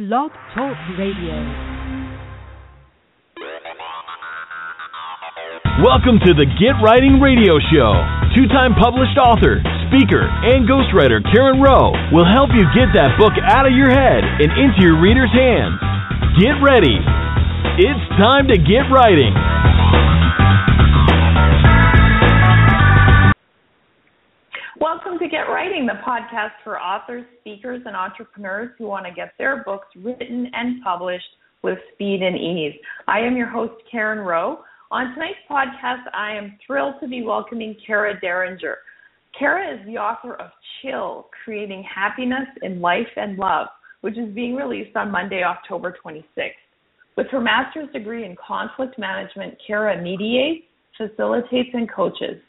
Blog Talk Radio. Welcome to the Get Writing Radio Show. Two time published author, speaker, and ghostwriter Karen Rowe will help you get that book out of your head and into your reader's hands. Get ready. It's time to get writing. Welcome to Get Writing, the podcast for authors, speakers, and entrepreneurs who want to get their books written and published with speed and ease. I am your host, Karen Rowe. On tonight's podcast, I am thrilled to be welcoming Kara Deringer. Kara is the author of Chill Creating Happiness in Life and Love, which is being released on Monday, October 26th. With her master's degree in conflict management, Kara mediates, facilitates, and coaches.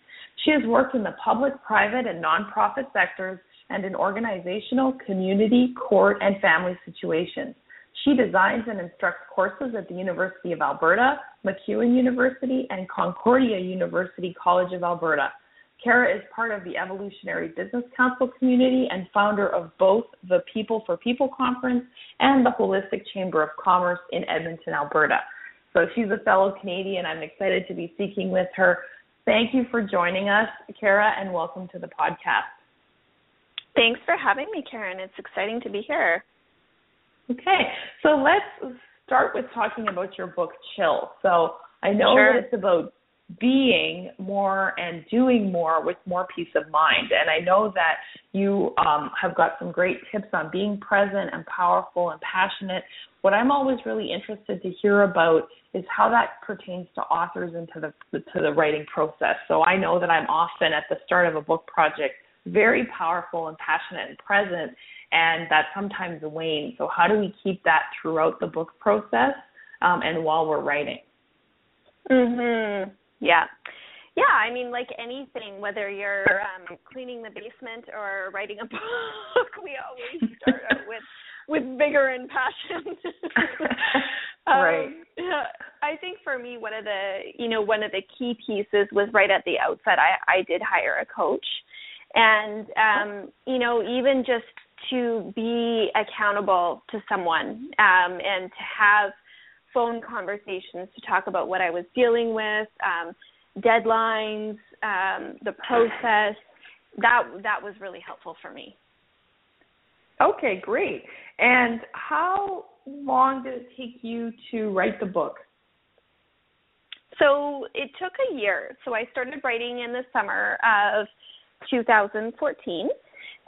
She has worked in the public, private, and nonprofit sectors and in organizational, community, court, and family situations. She designs and instructs courses at the University of Alberta, MacEwan University, and Concordia University College of Alberta. Kara is part of the Evolutionary Business Council community and founder of both the People for People Conference and the Holistic Chamber of Commerce in Edmonton, Alberta. So she's a fellow Canadian. I'm excited to be speaking with her. Thank you for joining us, Kara, and welcome to the podcast. Thanks for having me, Karen. It's exciting to be here. Okay, so let's start with talking about your book, Chill. So I know Sure. that it's about being more and doing more with more peace of mind. And I know that you um, have got some great tips on being present and powerful and passionate. What I'm always really interested to hear about is how that pertains to authors and to the to the writing process. So I know that I'm often at the start of a book project very powerful and passionate and present, and that sometimes wanes. So how do we keep that throughout the book process um, and while we're writing? Mhm. Yeah. Yeah, I mean like anything whether you're um cleaning the basement or writing a book, we always start out with with vigor and passion. Right. Um, yeah, I think for me one of the, you know, one of the key pieces was right at the outset I I did hire a coach. And um you know, even just to be accountable to someone um and to have phone conversations to talk about what I was dealing with, um, deadlines, um, the process. That that was really helpful for me. Okay, great. And how long did it take you to write the book? So it took a year. So I started writing in the summer of 2014,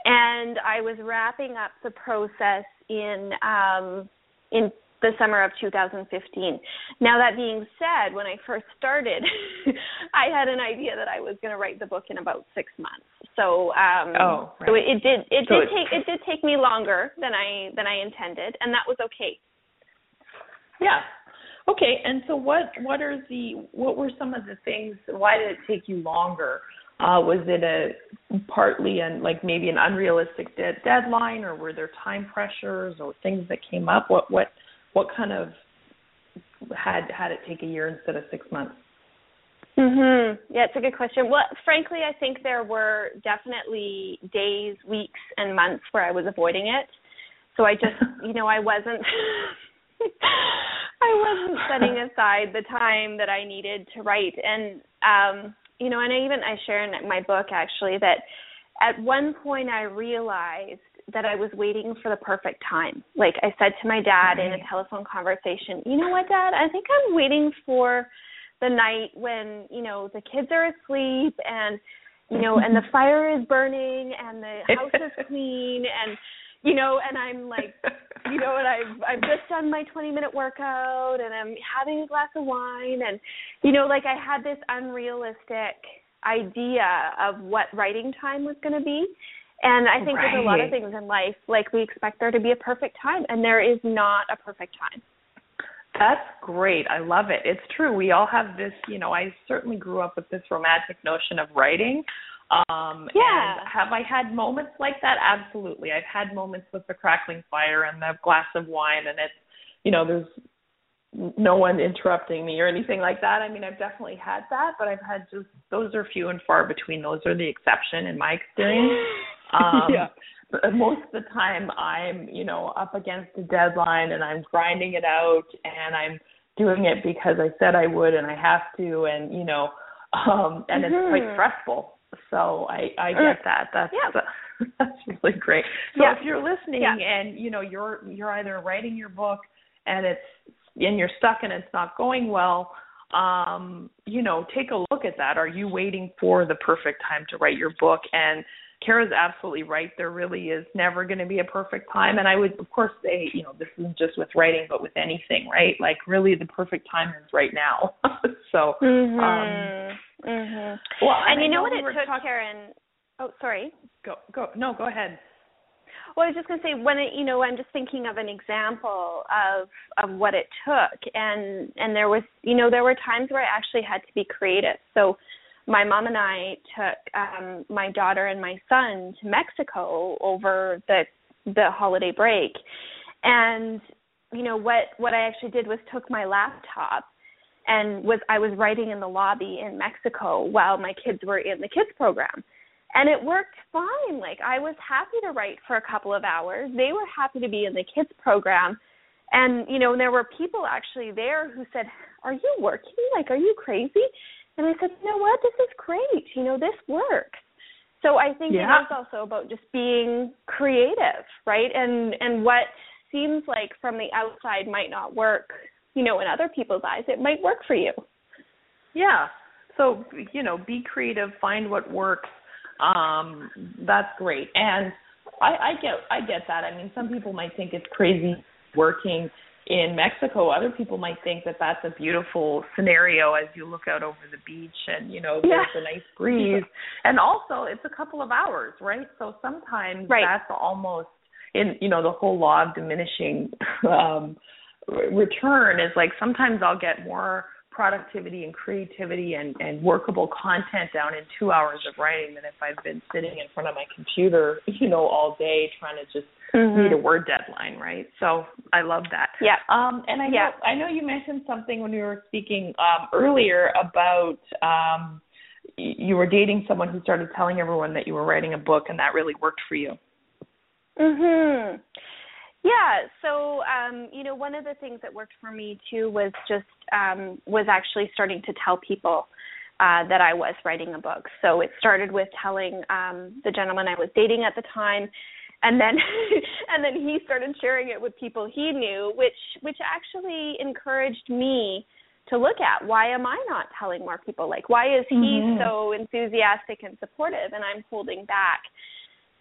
and I was wrapping up the process in um, in the summer of 2015. Now that being said, when I first started, I had an idea that I was going to write the book in about six months. So, um, Oh, so it, it did it So did it- take it did take me longer than I than I intended, and that was okay. Yeah. Okay, and so what what are the what were some of the things why did it take you longer? Uh, was it a partly and like maybe an unrealistic de- deadline or were there time pressures or things that came up? What what what kind of had had it take a year instead of 6 months? Mhm. Yeah, it's a good question. Well, frankly, I think there were definitely days, weeks, and months where I was avoiding it. So I just, you know, I wasn't I wasn't setting aside the time that I needed to write and um you know, and I even I share in my book actually that at one point I realized that I was waiting for the perfect time. Like I said to my dad in a telephone conversation, "You know what, dad? I think I'm waiting for the night when you know the kids are asleep and you know and the fire is burning and the house is clean and you know and i'm like you know and i've i've just done my 20 minute workout and i'm having a glass of wine and you know like i had this unrealistic idea of what writing time was going to be and i think there's a lot of things in life like we expect there to be a perfect time and there is not a perfect time That's great. I love it. It's true. We all have this, you know, I certainly grew up with this romantic notion of writing. Um Yeah. and have I had moments like that? Absolutely. I've had moments with the crackling fire and the glass of wine and it's you know, there's no one interrupting me or anything like that. I mean, I've definitely had that, but I've had just those are few and far between. Those are the exception in my experience. Um, Yeah. most of the time I'm, you know, up against a deadline and I'm grinding it out and I'm doing it because I said I would and I have to and you know, um and mm-hmm. it's quite mm-hmm. stressful. So I I get that. That's yeah. that's really great. So yeah. if you're listening yeah. and you know you're you're either writing your book and it's and you're stuck and it's not going well, um, you know, take a look at that. Are you waiting for the perfect time to write your book? And Kara's absolutely right. There really is never going to be a perfect time. And I would, of course, say, you know, this isn't just with writing, but with anything, right? Like, really, the perfect time is right now. so, mm-hmm. um, mm-hmm. well, and, and you know, know what we it took, talk- Karen? Oh, sorry. Go, go. No, go ahead. Well, I was just going to say when it, you know I'm just thinking of an example of of what it took, and and there was you know there were times where I actually had to be creative. So my mom and I took um my daughter and my son to Mexico over the the holiday break, and you know what what I actually did was took my laptop and was I was writing in the lobby in Mexico while my kids were in the kids program and it worked fine. Like I was happy to write for a couple of hours. They were happy to be in the kids program. And you know, there were people actually there who said, "Are you working? Like are you crazy?" And I said, "You know what? This is great. You know, this works." So I think yeah. it is also about just being creative, right? And and what seems like from the outside might not work, you know, in other people's eyes, it might work for you. Yeah. So, you know, be creative, find what works um, that's great. And I, I get I get that. I mean, some people might think it's crazy working in Mexico. Other people might think that that's a beautiful scenario as you look out over the beach and you know there's yeah. a nice breeze. And also, it's a couple of hours, right? So sometimes right. that's almost in you know the whole law of diminishing um return is like sometimes I'll get more productivity and creativity and, and workable content down in two hours of writing than if I've been sitting in front of my computer, you know, all day trying to just mm-hmm. meet a word deadline, right? So I love that. Yeah. Um, and I yeah. know I know you mentioned something when we were speaking um, earlier about um, you were dating someone who started telling everyone that you were writing a book, and that really worked for you. Mhm. Yeah, so um, you know, one of the things that worked for me too was just um, was actually starting to tell people uh, that I was writing a book. So it started with telling um, the gentleman I was dating at the time, and then and then he started sharing it with people he knew, which which actually encouraged me to look at why am I not telling more people? Like why is he mm-hmm. so enthusiastic and supportive, and I'm holding back?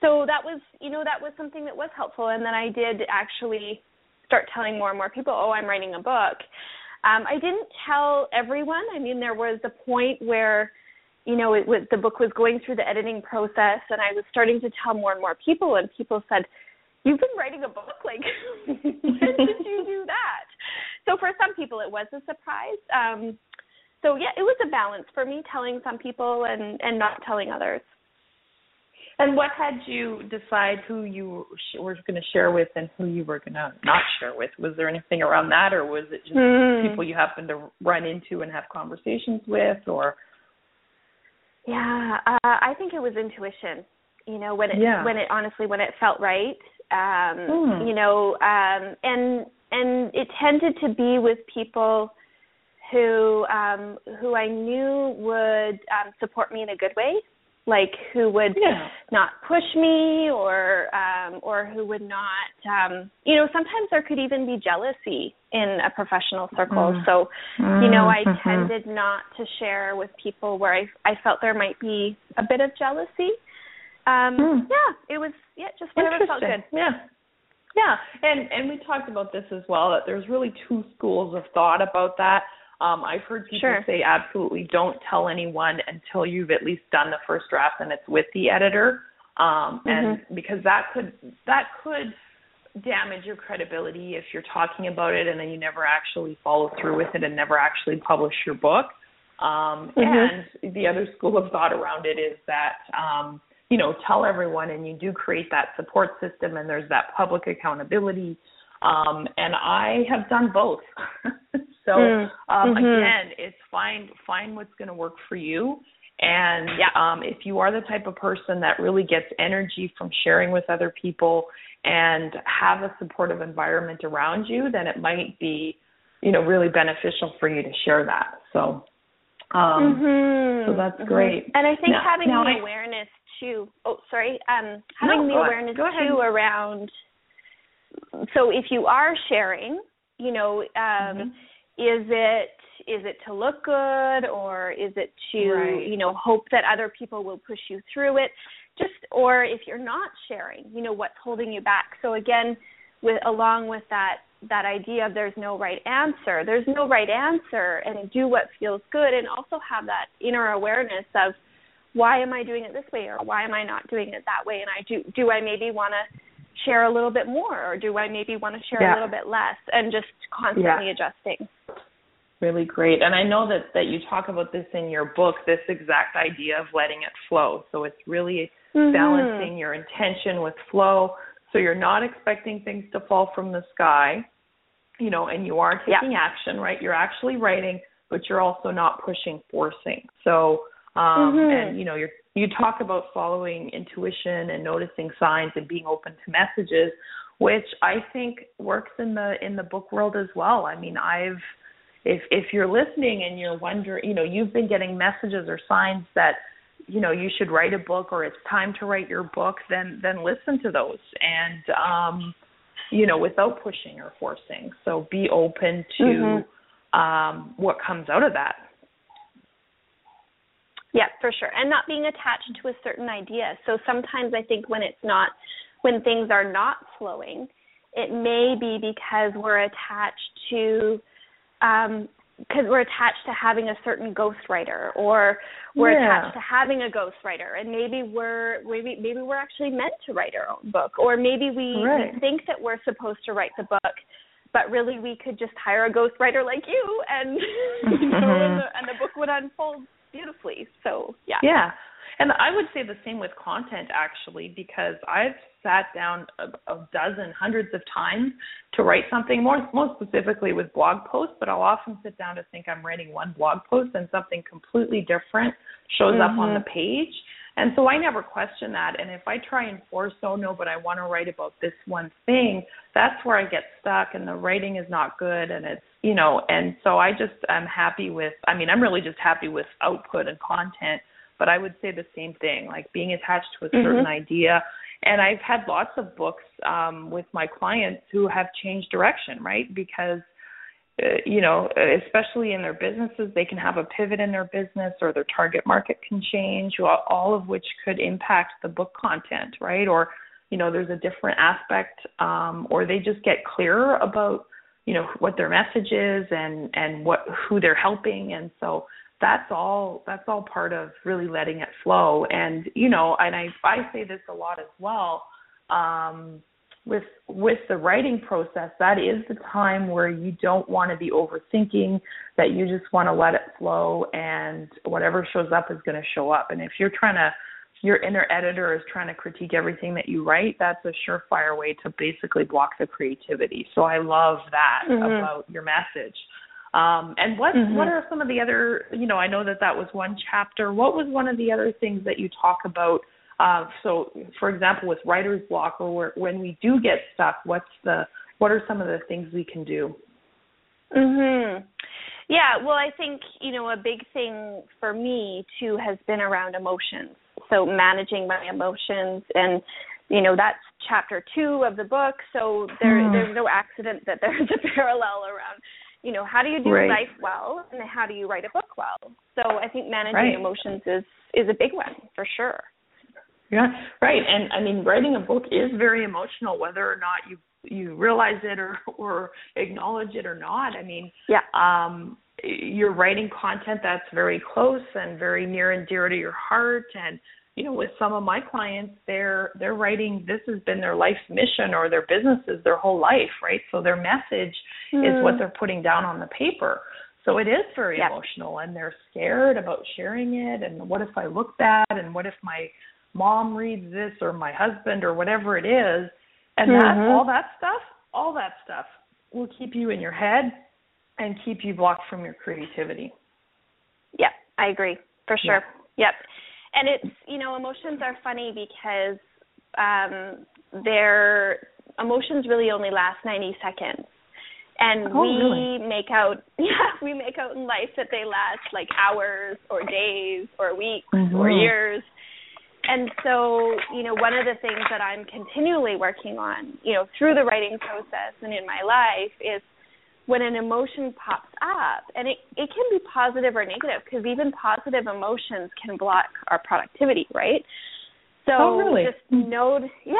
so that was you know that was something that was helpful and then i did actually start telling more and more people oh i'm writing a book um i didn't tell everyone i mean there was a point where you know it was the book was going through the editing process and i was starting to tell more and more people and people said you've been writing a book like when did you do that so for some people it was a surprise um so yeah it was a balance for me telling some people and and not telling others and what had you decide who you were going to share with and who you were going to not share with? Was there anything around that, or was it just mm. people you happened to run into and have conversations with, or? Yeah, uh, I think it was intuition. You know, when it yeah. when it honestly when it felt right. Um, mm. You know, um, and and it tended to be with people who um, who I knew would um, support me in a good way like who would yeah. not push me or um or who would not um you know sometimes there could even be jealousy in a professional circle mm. so you know i mm-hmm. tended not to share with people where i i felt there might be a bit of jealousy um mm. yeah it was yeah just whatever felt good yeah yeah and and we talked about this as well that there's really two schools of thought about that um, I've heard people sure. say absolutely don't tell anyone until you've at least done the first draft and it's with the editor, um, mm-hmm. and because that could that could damage your credibility if you're talking about it and then you never actually follow through with it and never actually publish your book. Um, mm-hmm. And the other school of thought around it is that um, you know tell everyone and you do create that support system and there's that public accountability. Um, and I have done both. So mm. um, mm-hmm. again, it's find find what's going to work for you, And yeah. um, if you are the type of person that really gets energy from sharing with other people and have a supportive environment around you, then it might be, you know, really beneficial for you to share that. So, um, mm-hmm. so that's mm-hmm. great. And I think now, having now the I, awareness too. Oh, sorry. Um, having no, the awareness too around. So if you are sharing, you know, um, mm-hmm. is it is it to look good or is it to right. you know hope that other people will push you through it just or if you're not sharing you know what's holding you back so again with along with that that idea of there's no right answer there's no right answer and do what feels good and also have that inner awareness of why am i doing it this way or why am i not doing it that way and i do do i maybe want to share a little bit more or do i maybe want to share yeah. a little bit less and just constantly yeah. adjusting really great. And I know that that you talk about this in your book, this exact idea of letting it flow. So it's really mm-hmm. balancing your intention with flow. So you're not expecting things to fall from the sky, you know, and you are taking yeah. action, right? You're actually writing, but you're also not pushing, forcing. So um mm-hmm. and you know, you're you talk about following intuition and noticing signs and being open to messages, which I think works in the in the book world as well. I mean, I've if if you're listening and you're wondering, you know, you've been getting messages or signs that you know you should write a book or it's time to write your book, then then listen to those and um, you know without pushing or forcing. So be open to mm-hmm. um, what comes out of that. Yeah, for sure. And not being attached to a certain idea. So sometimes I think when it's not, when things are not flowing, it may be because we're attached to um because we're attached to having a certain ghostwriter or we're yeah. attached to having a ghostwriter and maybe we're maybe maybe we're actually meant to write our own book or maybe we, right. we think that we're supposed to write the book but really we could just hire a ghostwriter like you and you know and, the, and the book would unfold beautifully so yeah yeah and I would say the same with content actually, because I've sat down a, a dozen, hundreds of times to write something more, more specifically with blog posts, but I'll often sit down to think I'm writing one blog post and something completely different shows mm-hmm. up on the mm-hmm. page. And so I never question that. And if I try and force, oh no, but I want to write about this one thing, that's where I get stuck and the writing is not good and it's, you know, and so I just, I'm happy with, I mean, I'm really just happy with output and content but I would say the same thing, like being attached to a certain mm-hmm. idea. And I've had lots of books um, with my clients who have changed direction, right? Because uh, you know, especially in their businesses, they can have a pivot in their business or their target market can change, all of which could impact the book content, right? Or, you know, there's a different aspect, um, or they just get clearer about, you know, what their message is and and what who they're helping, and so that's all that's all part of really letting it flow. And you know and i i say this a lot as well um with with the writing process that is the time where you don't want to be overthinking that you just want to let it flow and whatever shows up is going to show up. And if you're trying to your inner editor is trying to critique everything that you write that's a surefire way to basically block the creativity. So i love that mm-hmm. about your message um, and what mm-hmm. what are some of the other? You know, I know that that was one chapter. What was one of the other things that you talk about? Uh, so, for example, with writer's block, or when we do get stuck, what's the what are some of the things we can do? Mhm. Yeah, well, I think you know a big thing for me too has been around emotions. So managing my emotions, and you know that's chapter two of the book. So there, mm. there's no accident that there's a parallel around you know how do you do right. life well and how do you write a book well? So i think managing right. emotions is is a big one for sure. Yeah right. And i mean writing a book is very emotional whether or not you you realize it or or acknowledge it or not. I mean yeah. um you're writing content that's very close and very near and dear to your heart and you know with some of my clients they're they're writing this has been their life's mission or their businesses their whole life right so their message mm. is what hmm. they're putting down on the paper so it is very yeah. emotional and they're scared about sharing it and what if i look bad and what if my mom reads this or my husband or whatever it is and mm-hmm. that all that stuff all that stuff will keep you in your head and keep you blocked from your creativity yeah i agree for sure yeah Yep. And it's you know emotions are funny because um, their emotions really only last 90 seconds. And oh, we really? make out yeah, we make out in life that they last like hours or days or weeks mm-hmm. or years. And so, you know, one of the things that I'm continually working on, you know, through the writing process and in my life is when an emotion pops up, and it, it can be positive or negative because even positive emotions can block our productivity, right? So oh, really? just know, yeah,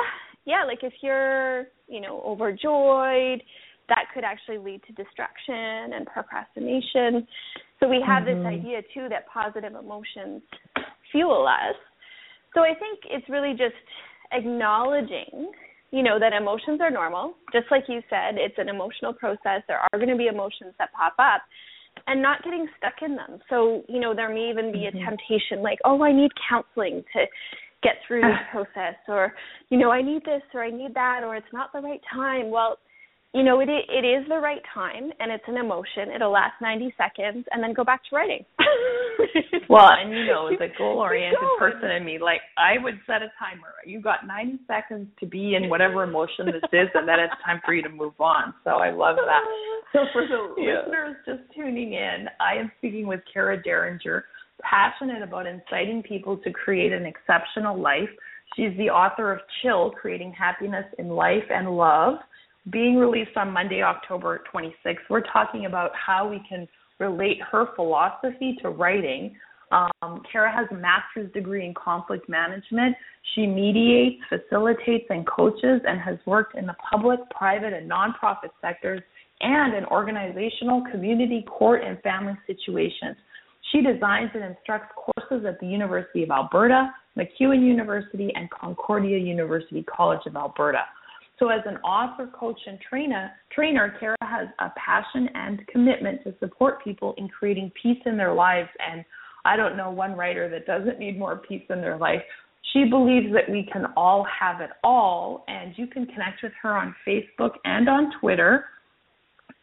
yeah, like if you're, you know, overjoyed, that could actually lead to distraction and procrastination. So we have mm-hmm. this idea too that positive emotions fuel us. So I think it's really just acknowledging, you know, that emotions are normal. Just like you said, it's an emotional process. There are going to be emotions that pop up and not getting stuck in them. So, you know, there may even be mm-hmm. a temptation like, oh, I need counseling to get through this process or, you know, I need this or I need that or it's not the right time. Well, you know, it it is the right time and it's an emotion. It'll last 90 seconds and then go back to writing. well, and you know, as a goal-oriented person in me, like I would set a timer. You got 90 seconds to be in whatever emotion this is, and then it's time for you to move on. So I love that. So for the yeah. listeners just tuning in, I am speaking with Kara Deringer, passionate about inciting people to create an exceptional life. She's the author of Chill: Creating Happiness in Life and Love being released on Monday, October 26th. We're talking about how we can relate her philosophy to writing. Um, Kara has a master's degree in conflict management. She mediates, facilitates, and coaches, and has worked in the public, private, and nonprofit sectors and in organizational, community, court, and family situations. She designs and instructs courses at the University of Alberta, MacEwan University, and Concordia University College of Alberta. So, as an author, coach, and trainer, trainer, Kara has a passion and commitment to support people in creating peace in their lives. And I don't know one writer that doesn't need more peace in their life. She believes that we can all have it all, and you can connect with her on Facebook and on Twitter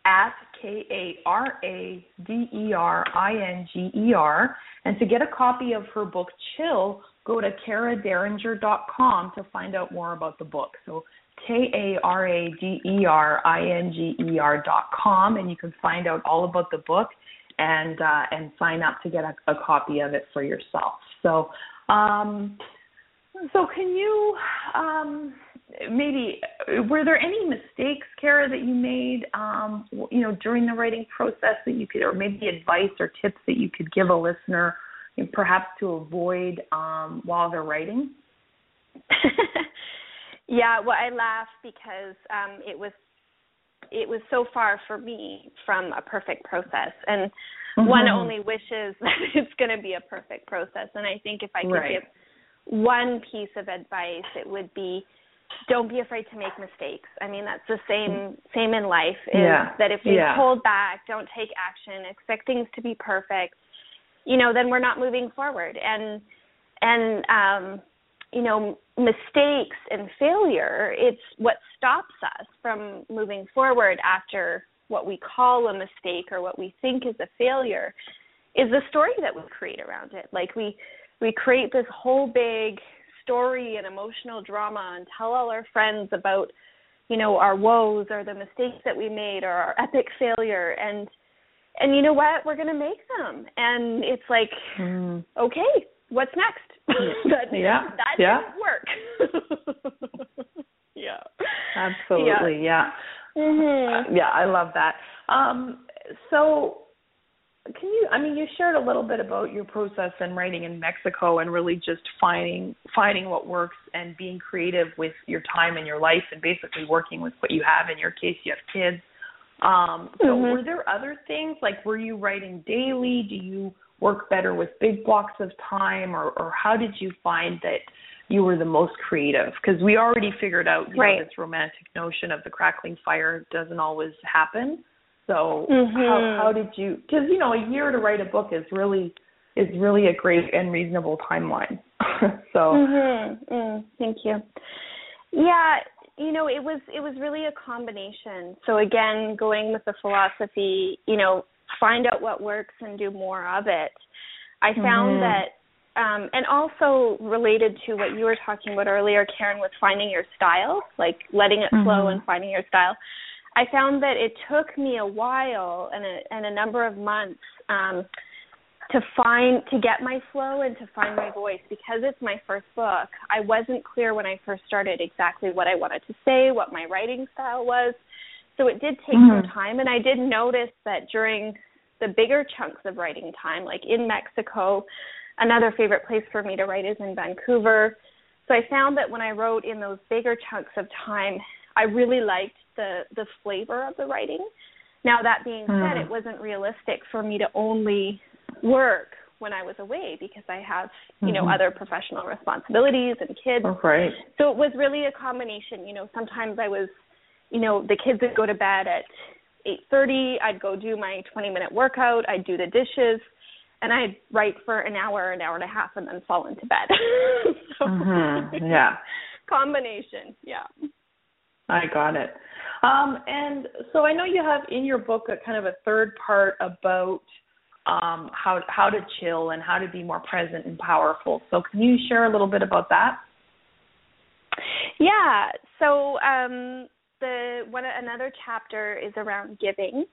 at K A R A D E R I N G E R. And to get a copy of her book, Chill, go to karaderinger.com to find out more about the book. So K A R A D E R I N G E R dot com, and you can find out all about the book and uh, and sign up to get a, a copy of it for yourself. So, um, so can you um, maybe were there any mistakes, Kara, that you made, um, you know, during the writing process that you could, or maybe advice or tips that you could give a listener, perhaps to avoid um, while they're writing? Yeah, well, I laugh because um, it was it was so far for me from a perfect process, and mm-hmm. one only wishes that it's going to be a perfect process. And I think if I could right. give one piece of advice, it would be don't be afraid to make mistakes. I mean, that's the same same in life. Is yeah. that if we yeah. hold back, don't take action, expect things to be perfect, you know, then we're not moving forward. And and um you know mistakes and failure it's what stops us from moving forward after what we call a mistake or what we think is a failure is the story that we create around it. Like we we create this whole big story and emotional drama and tell all our friends about you know our woes or the mistakes that we made or our epic failure. And and you know what? We're going to make them. And it's like mm. okay what's next that, yeah. That yeah. didn't work. yeah. Absolutely. Yeah. Yeah. Mm-hmm. Uh, yeah, I love that. Um, so can you I mean you shared a little bit about your process in writing in Mexico and really just finding finding what works and being creative with your time and your life and basically working with what you have in your case you have kids. Um so mm-hmm. were there other things like were you writing daily? Do you work better with big blocks of time, or, or how did you find that you were the most creative? Because we already figured out you right. know, this romantic notion of the crackling fire doesn't always happen. So mm-hmm. how how did you? Because you know a year to write a book is really is really a great and reasonable timeline. so mm-hmm. mm, thank you. Yeah, you know it was it was really a combination. So again, going with the philosophy, you know, find out what works and do more of it. I found mm-hmm. that um, and also related to what you were talking about earlier, Karen, with finding your style, like letting it mm-hmm. flow and finding your style. I found that it took me a while and a, and a number of months um, to find to get my flow and to find my voice because it's my first book. I wasn't clear when I first started exactly what I wanted to say, what my writing style was. So it did take mm-hmm. some time and I did notice that during the bigger chunks of writing time, like in Mexico, another favorite place for me to write is in Vancouver. So I found that when I wrote in those bigger chunks of time, I really liked the the flavor of the writing. Now that being mm. said, it wasn't realistic for me to only work when I was away because I have, you mm-hmm. know, other professional responsibilities and kids. Oh, right. So it was really a combination. You know, sometimes I was, you know, the kids would go to bed at 8:30. I'd go do my 20 minute workout. I'd do the dishes, and I'd write for an hour, an hour and a half, and then fall into bed. so, mm-hmm. Yeah. combination. Yeah. I got it. Um, and so I know you have in your book a kind of a third part about um, how how to chill and how to be more present and powerful. So can you share a little bit about that? Yeah. So um, the one another chapter is around giving.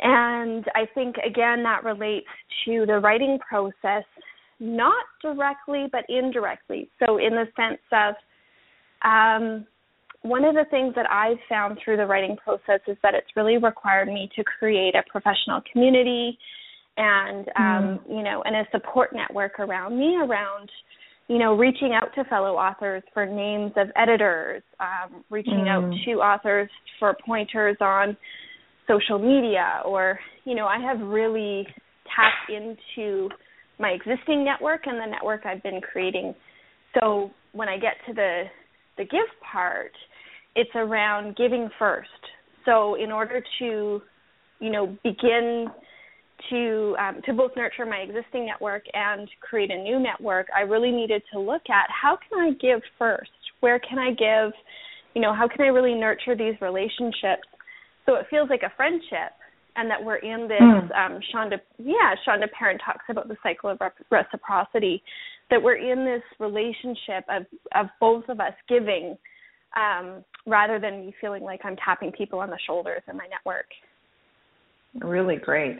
And I think again that relates to the writing process, not directly but indirectly. So in the sense of um, one of the things that I've found through the writing process is that it's really required me to create a professional community and um, mm. you know and a support network around me around you know, reaching out to fellow authors for names of editors, um, reaching mm. out to authors for pointers on social media, or, you know, I have really tapped into my existing network and the network I've been creating. So when I get to the the give part, it's around giving first. So in order to, you know, begin to um, to both nurture my existing network and create a new network, I really needed to look at how can I give first? Where can I give? You know, how can I really nurture these relationships so it feels like a friendship and that we're in this mm. um Shonda yeah, Shonda Paron talks about the cycle of reciprocity that we're in this relationship of of both of us giving um rather than me feeling like I'm tapping people on the shoulders in my network. Really great.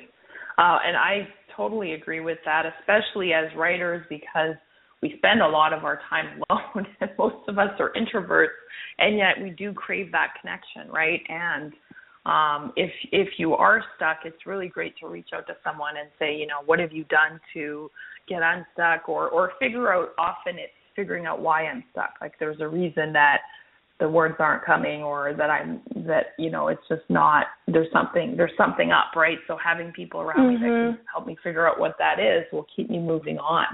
Uh, and I totally agree with that, especially as writers, because we spend a lot of our time alone, and most of us are introverts, and yet we do crave that connection, right? And um, if if you are stuck, it's really great to reach out to someone and say, you know, what have you done to get unstuck, or or figure out. Often it's figuring out why I'm stuck. Like there's a reason that the words aren't coming or that I'm that you know it's just not there's something there's something up right so having people around mm-hmm. me that can mm-hmm. help me figure out what that is will keep me moving on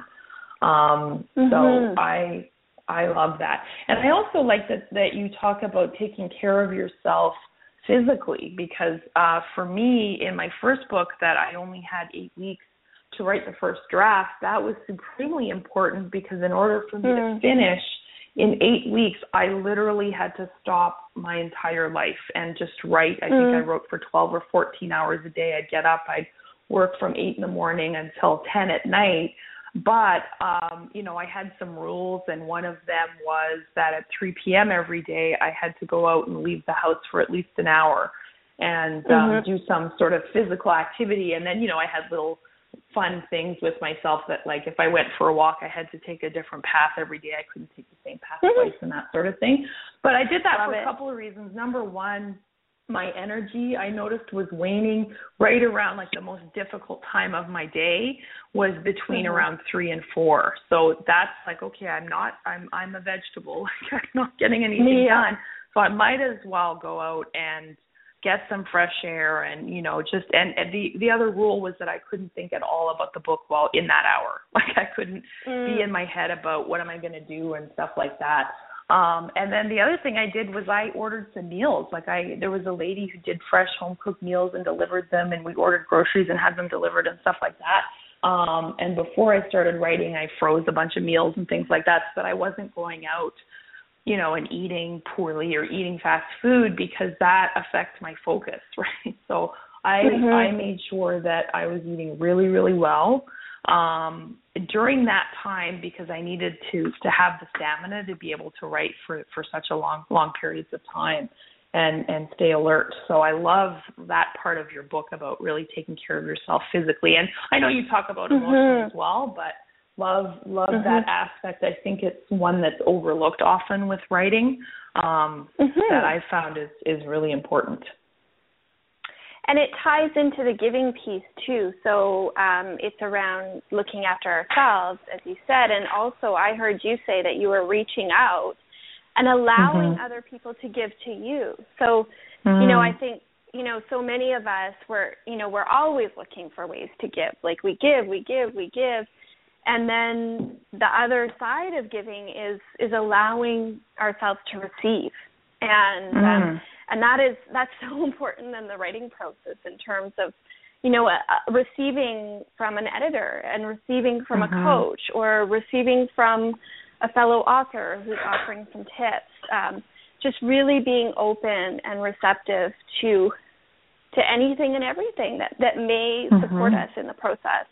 um mm-hmm. so I I love that and I also like that that you talk about taking care of yourself physically because uh for me in my first book that I only had 8 weeks to write the first draft that was supremely important because in order for me mm-hmm. to finish in eight weeks, I literally had to stop my entire life and just write. I mm. think I mm. wrote for 12 or 14 hours a day. I'd get up, I'd work from 8 in the morning until 10 at night. But, um, you know, I had some rules, and one of them was that at 3 p.m. every day, I had to go out and leave the house for at least an hour and um, mm-hmm. do some sort of physical activity. And then, you know, I had little fun things with myself that like if I went for a walk I had to take a different path every day. I couldn't take the same path mm-hmm. twice and that sort of thing. But I did that Love for it. a couple of reasons. Number one, my energy I noticed was waning right around like the most difficult time of my day was between mm-hmm. around three and four. So that's like okay, I'm not I'm I'm a vegetable. Like I'm not getting anything yeah. done. So I might as well go out and get some fresh air and you know just and, and the the other rule was that I couldn't think at all about the book while in that hour. Like I couldn't mm. be in my head about what am I going to do and stuff like that. Um and then the other thing I did was I ordered some meals. Like I there was a lady who did fresh home cooked meals and delivered them and we ordered groceries and had them delivered and stuff like that. Um and before I started writing I froze a bunch of meals and things like that so that I wasn't going out you know, and eating poorly or eating fast food because that affects my focus, right? So I mm-hmm. I made sure that I was eating really really well. um, during that time because I needed to to have the stamina to be able to write for for such a long long periods of time and and stay alert. So I love that part of your book about really taking care of yourself physically. And I know you talk about emotions mm-hmm. as well, but love love mm-hmm. that aspect. I think it's one that's overlooked often with writing um, mm-hmm. that I found is is really important and it ties into the giving piece too. So um, it's around looking after ourselves, as you said, and also I heard you say that you were reaching out and allowing mm-hmm. other people to give to you. So, mm-hmm. you know, I think you know, so many of us were, you know, we're always looking for ways to give. Like we give, we give, we give, and then the other side of giving is is allowing ourselves to receive. And um, mm. um, and that is that's so important in the writing process in terms of you know uh, uh, receiving from an editor and receiving from mm-hmm. a coach or receiving from a fellow author who's offering some tips um, just really being open and receptive to to anything and everything that that may mm-hmm. support us in the process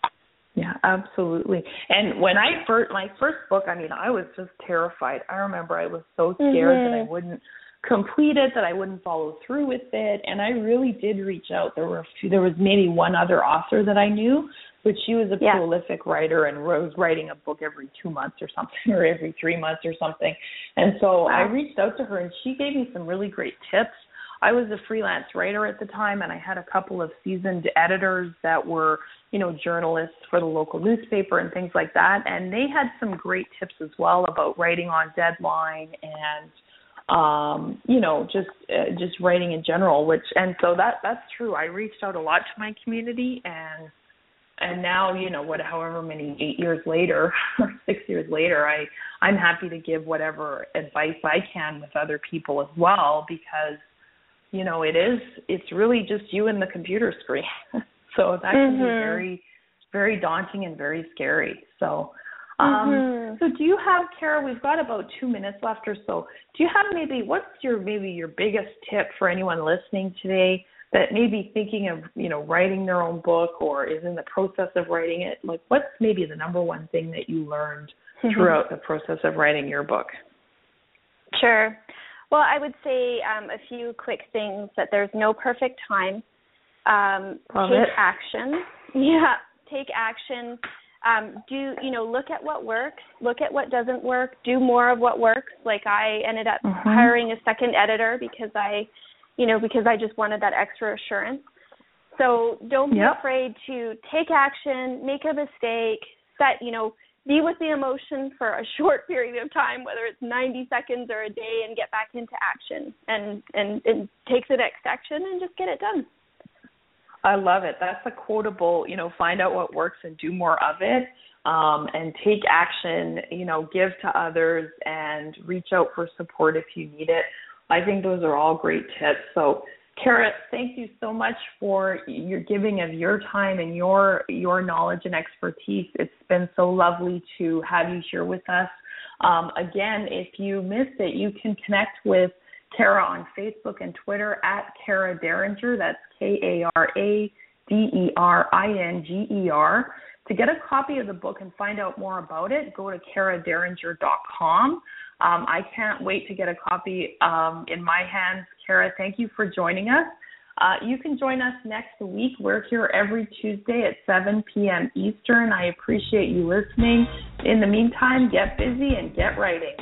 yeah, absolutely. And when I first my first book, I mean, I was just terrified. I remember I was so scared mm-hmm. that I mm-hmm. wouldn't complete it, that I wouldn't follow through with it, and I really did reach out. There were a few, there was maybe one other author that I knew, but she was a yeah. prolific writer and was writing a book every two months or something, or every three months or something. And so wow. I reached out to her, and she gave me some really great tips. I was a freelance writer at the time, and I had a couple of seasoned editors that were, you know, journalists for the local newspaper and things like that. And they had some great tips as well about writing on deadline and um you know just uh, just writing in general which and so that that's true i reached out a lot to my community and and now you know what however many eight years later or six years later i i'm happy to give whatever advice i can with other people as well because you know it is it's really just you and the computer screen so that can mm-hmm. be very very daunting and very scary so um, mm-hmm. So, do you have, Kara? We've got about two minutes left or so. Do you have maybe what's your maybe your biggest tip for anyone listening today that may be thinking of you know writing their own book or is in the process of writing it? Like, what's maybe the number one thing that you learned mm-hmm. throughout the process of writing your book? Sure. Well, I would say um, a few quick things that there's no perfect time. Um, take it. action. Yeah, take action um, do you know look at what works look at what doesn't work do more of what works like i ended up mm-hmm. hiring a second editor because i you know because i just wanted that extra assurance so don't be yep. afraid to take action make a mistake set you know be with the emotion for a short period of time whether it's 90 seconds or a day and get back into action and and and take the next action and just get it done I love it. That's a quotable, you know, find out what works and do more of it. Um, and take action, you know, give to others and reach out for support if you need it. I think those are all great tips. So, Kara, thank you so much for your giving of your time and your your knowledge and expertise. It's been so lovely to have you here with us. Um, again, if you missed it, you can connect with Kara on Facebook and Twitter at Kara Deringer. That's K A R A D E R I N G E R. To get a copy of the book and find out more about it, go to karaderinger.com. Um, I can't wait to get a copy um, in my hands. Kara, thank you for joining us. Uh, you can join us next week. We're here every Tuesday at 7 p.m. Eastern. I appreciate you listening. In the meantime, get busy and get writing.